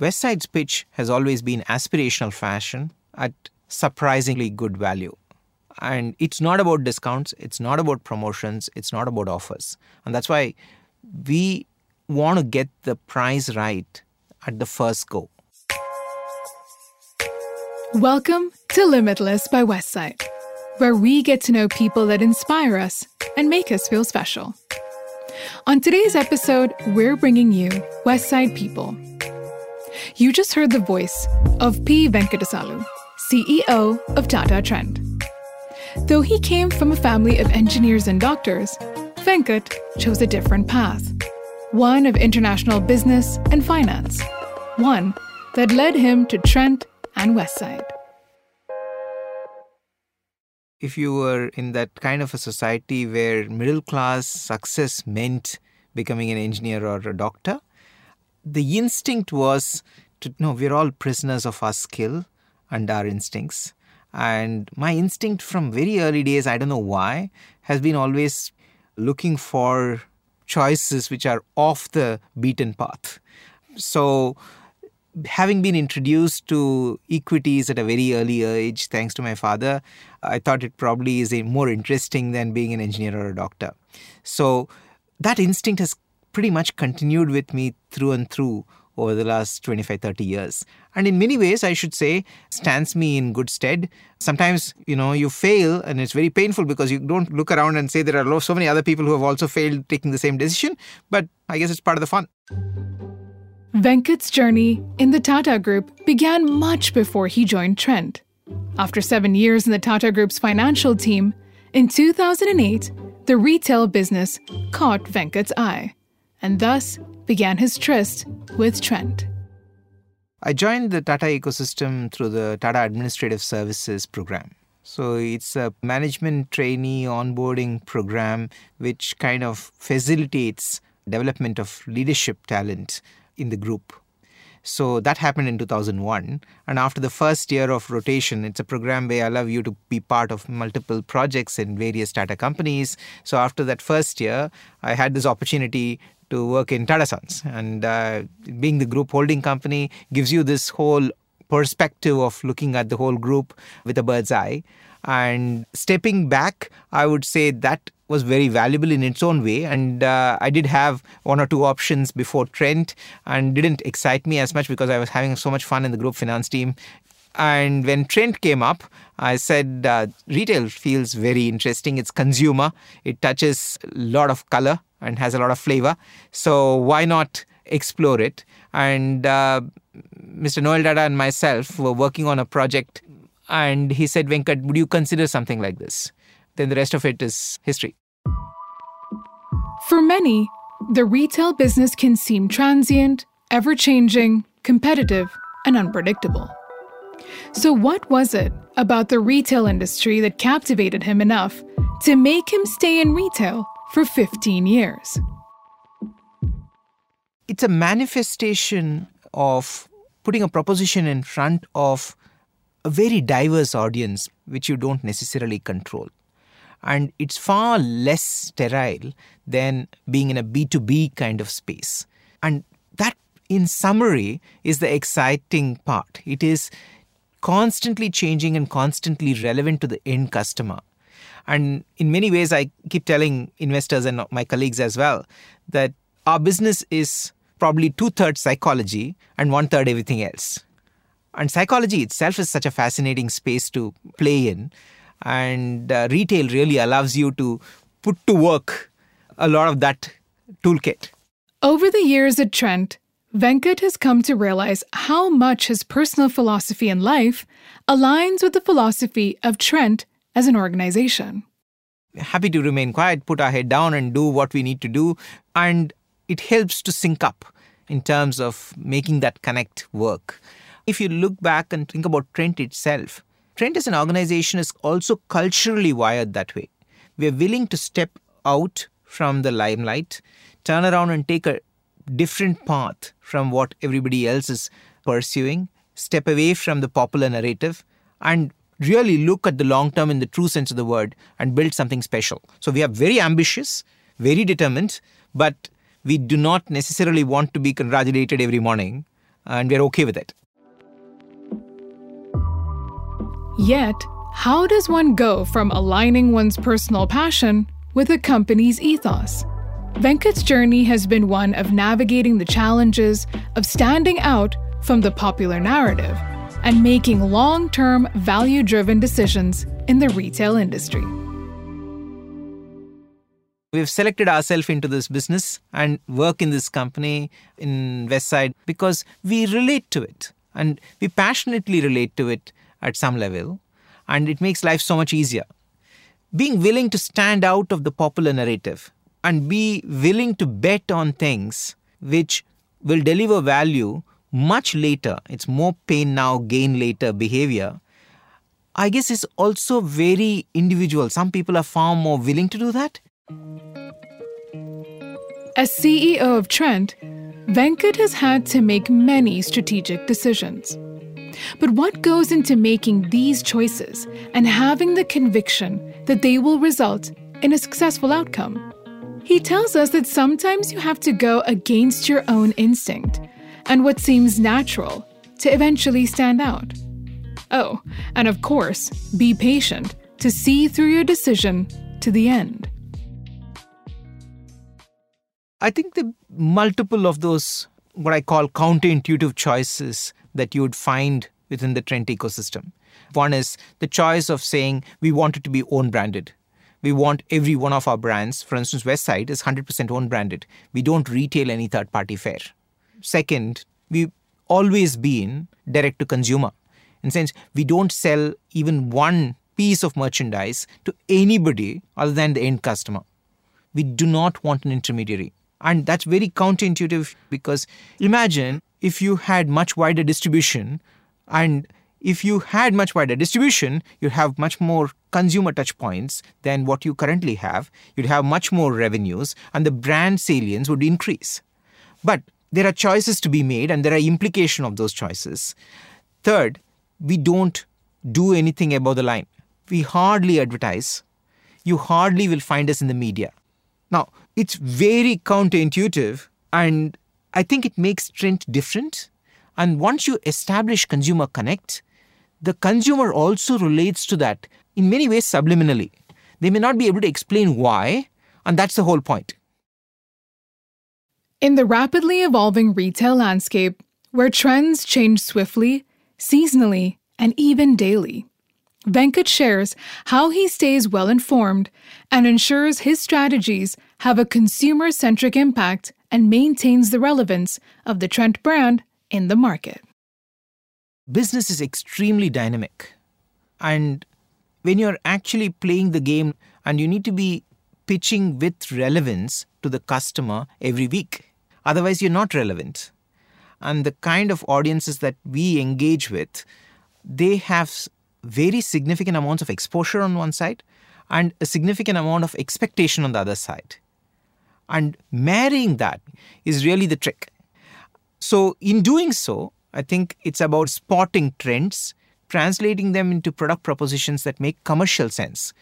Westside's pitch has always been aspirational fashion at surprisingly good value. And it's not about discounts, it's not about promotions, it's not about offers. And that's why we want to get the price right at the first go. Welcome to Limitless by Westside, where we get to know people that inspire us and make us feel special. On today's episode, we're bringing you Westside People. You just heard the voice of P. Venkatesalu, CEO of Tata Trent. Though he came from a family of engineers and doctors, Venkat chose a different path one of international business and finance, one that led him to Trent and Westside. If you were in that kind of a society where middle class success meant becoming an engineer or a doctor, the instinct was to know we're all prisoners of our skill and our instincts. And my instinct from very early days, I don't know why, has been always looking for choices which are off the beaten path. So, having been introduced to equities at a very early age, thanks to my father, I thought it probably is more interesting than being an engineer or a doctor. So, that instinct has pretty much continued with me through and through over the last 25 30 years. And in many ways i should say stands me in good stead. Sometimes you know you fail and it's very painful because you don't look around and say there are so many other people who have also failed taking the same decision. But i guess it's part of the fun. Venkat's journey in the Tata Group began much before he joined Trent. After seven years in the Tata Group's financial team, in 2008, the retail business caught Venkat's eye, and thus began his tryst with Trent. I joined the Tata ecosystem through the Tata Administrative Services program. So it's a management trainee onboarding program which kind of facilitates development of leadership talent in the group. So that happened in 2001. And after the first year of rotation, it's a program where I allow you to be part of multiple projects in various Tata companies. So after that first year, I had this opportunity to work in Tata Sons. And uh, being the group holding company gives you this whole perspective of looking at the whole group with a bird's eye. And stepping back, I would say that was very valuable in its own way. And uh, I did have one or two options before Trent and didn't excite me as much because I was having so much fun in the group finance team. And when Trent came up, I said, uh, retail feels very interesting. It's consumer, it touches a lot of color and has a lot of flavor. So why not explore it? And uh, Mr. Noel Tata and myself were working on a project, and he said, Venkat, would you consider something like this? Then the rest of it is history. For many, the retail business can seem transient, ever changing, competitive, and unpredictable. So, what was it about the retail industry that captivated him enough to make him stay in retail for 15 years? It's a manifestation of putting a proposition in front of a very diverse audience, which you don't necessarily control. And it's far less sterile than being in a B2B kind of space. And that, in summary, is the exciting part. It is constantly changing and constantly relevant to the end customer. And in many ways, I keep telling investors and my colleagues as well that our business is probably two thirds psychology and one third everything else. And psychology itself is such a fascinating space to play in. And uh, retail really allows you to put to work a lot of that toolkit. Over the years at Trent, Venkat has come to realize how much his personal philosophy in life aligns with the philosophy of Trent as an organization. Happy to remain quiet, put our head down, and do what we need to do. And it helps to sync up in terms of making that connect work. If you look back and think about Trent itself, Trent as an organization is also culturally wired that way. We're willing to step out from the limelight, turn around and take a different path from what everybody else is pursuing, step away from the popular narrative, and really look at the long term in the true sense of the word and build something special. So we are very ambitious, very determined, but we do not necessarily want to be congratulated every morning. and we're okay with it. Yet, how does one go from aligning one's personal passion with a company's ethos? Venkat's journey has been one of navigating the challenges of standing out from the popular narrative and making long term value driven decisions in the retail industry. We've selected ourselves into this business and work in this company in Westside because we relate to it and we passionately relate to it at some level, and it makes life so much easier. Being willing to stand out of the popular narrative and be willing to bet on things which will deliver value much later, it's more pain now, gain later behavior. I guess is also very individual. Some people are far more willing to do that. As CEO of Trent, Venkat has had to make many strategic decisions. But what goes into making these choices and having the conviction that they will result in a successful outcome? He tells us that sometimes you have to go against your own instinct and what seems natural to eventually stand out. Oh, and of course, be patient to see through your decision to the end. I think the multiple of those, what I call counterintuitive choices that you would find within the Trent ecosystem. One is the choice of saying we want it to be own branded. We want every one of our brands, for instance, Westside is 100% own branded. We don't retail any third party fare. Second, we've always been direct to consumer. In sense, we don't sell even one piece of merchandise to anybody other than the end customer. We do not want an intermediary. And that's very counterintuitive because imagine if you had much wider distribution and if you had much wider distribution, you'd have much more consumer touch points than what you currently have. You'd have much more revenues and the brand salience would increase. But there are choices to be made and there are implications of those choices. Third, we don't do anything above the line. We hardly advertise. You hardly will find us in the media. Now, it's very counterintuitive and I think it makes Trent different and once you establish consumer connect, the consumer also relates to that in many ways subliminally. They may not be able to explain why, and that's the whole point. In the rapidly evolving retail landscape, where trends change swiftly, seasonally, and even daily, Venkat shares how he stays well informed and ensures his strategies have a consumer centric impact and maintains the relevance of the Trent brand in the market. Business is extremely dynamic. And when you're actually playing the game and you need to be pitching with relevance to the customer every week, otherwise, you're not relevant. And the kind of audiences that we engage with, they have very significant amounts of exposure on one side and a significant amount of expectation on the other side. And marrying that is really the trick. So, in doing so, I think it's about spotting trends, translating them into product propositions that make commercial sense.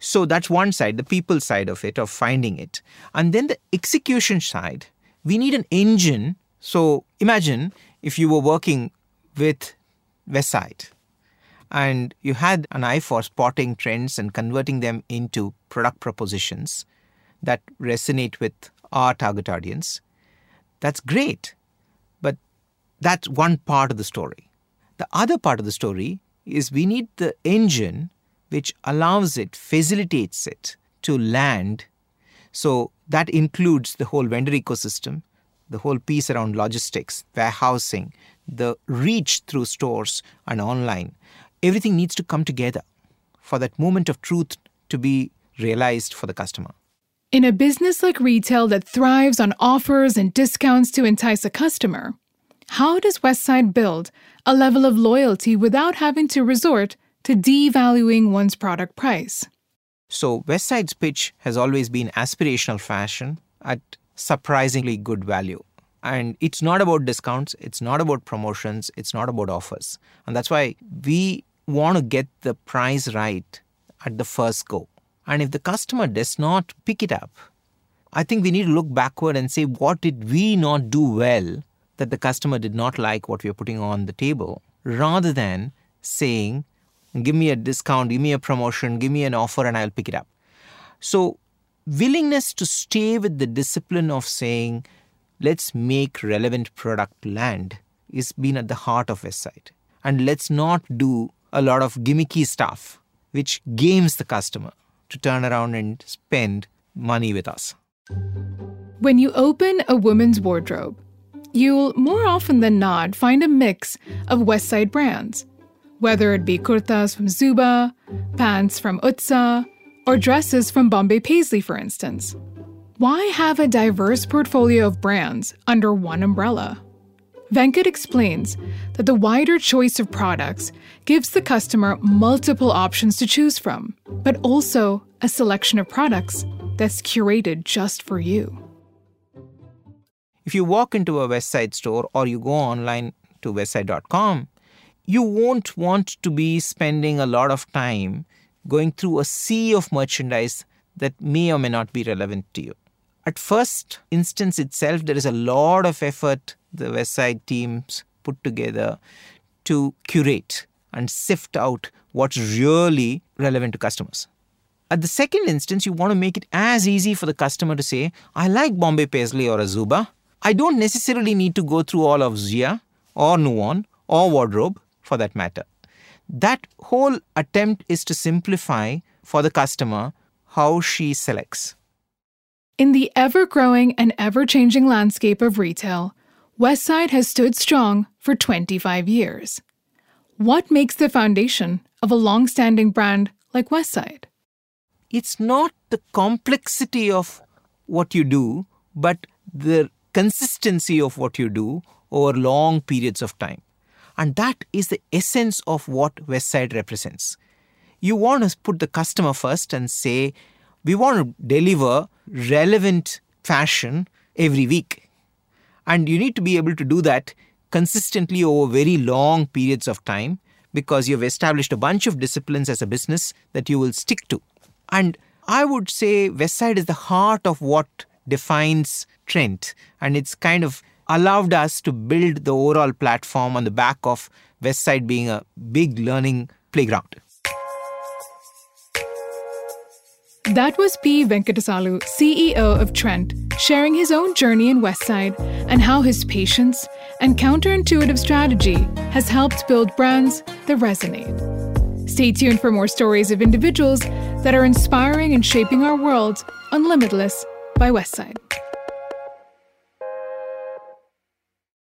So, that's one side, the people side of it, of finding it. And then the execution side, we need an engine. So, imagine if you were working with Westside and you had an eye for spotting trends and converting them into product propositions that resonate with our target audience. That's great. But that's one part of the story. The other part of the story is we need the engine which allows it, facilitates it to land. So that includes the whole vendor ecosystem, the whole piece around logistics, warehousing, the reach through stores and online. Everything needs to come together for that moment of truth to be realized for the customer. In a business like retail that thrives on offers and discounts to entice a customer, how does Westside build a level of loyalty without having to resort to devaluing one's product price? So, Westside's pitch has always been aspirational fashion at surprisingly good value. And it's not about discounts, it's not about promotions, it's not about offers. And that's why we want to get the price right at the first go. And if the customer does not pick it up, I think we need to look backward and say, what did we not do well that the customer did not like what we are putting on the table rather than saying, give me a discount, give me a promotion, give me an offer, and I'll pick it up. So, willingness to stay with the discipline of saying, let's make relevant product land is been at the heart of Westside. And let's not do a lot of gimmicky stuff which games the customer to turn around and spend money with us. When you open a woman's wardrobe, you'll more often than not find a mix of Westside brands, whether it be kurtas from Zuba, pants from Utsa, or dresses from Bombay Paisley, for instance. Why have a diverse portfolio of brands under one umbrella? Venkat explains that the wider choice of products gives the customer multiple options to choose from, but also a selection of products that's curated just for you. If you walk into a Westside store or you go online to westside.com, you won't want to be spending a lot of time going through a sea of merchandise that may or may not be relevant to you. At first instance itself, there is a lot of effort the Westside teams put together to curate and sift out what's really relevant to customers. At the second instance, you want to make it as easy for the customer to say, I like Bombay Paisley or a Zuba. I don't necessarily need to go through all of Zia or Nuon or Wardrobe for that matter. That whole attempt is to simplify for the customer how she selects. In the ever growing and ever changing landscape of retail, Westside has stood strong for 25 years. What makes the foundation of a long standing brand like Westside? It's not the complexity of what you do, but the consistency of what you do over long periods of time. And that is the essence of what Westside represents. You want to put the customer first and say, we want to deliver relevant fashion every week. And you need to be able to do that consistently over very long periods of time because you've established a bunch of disciplines as a business that you will stick to. And I would say Westside is the heart of what defines Trent. And it's kind of allowed us to build the overall platform on the back of Westside being a big learning playground. That was P. Venkatesalu, CEO of Trent, sharing his own journey in Westside and how his patience and counterintuitive strategy has helped build brands that resonate. Stay tuned for more stories of individuals that are inspiring and shaping our world on Limitless by Westside.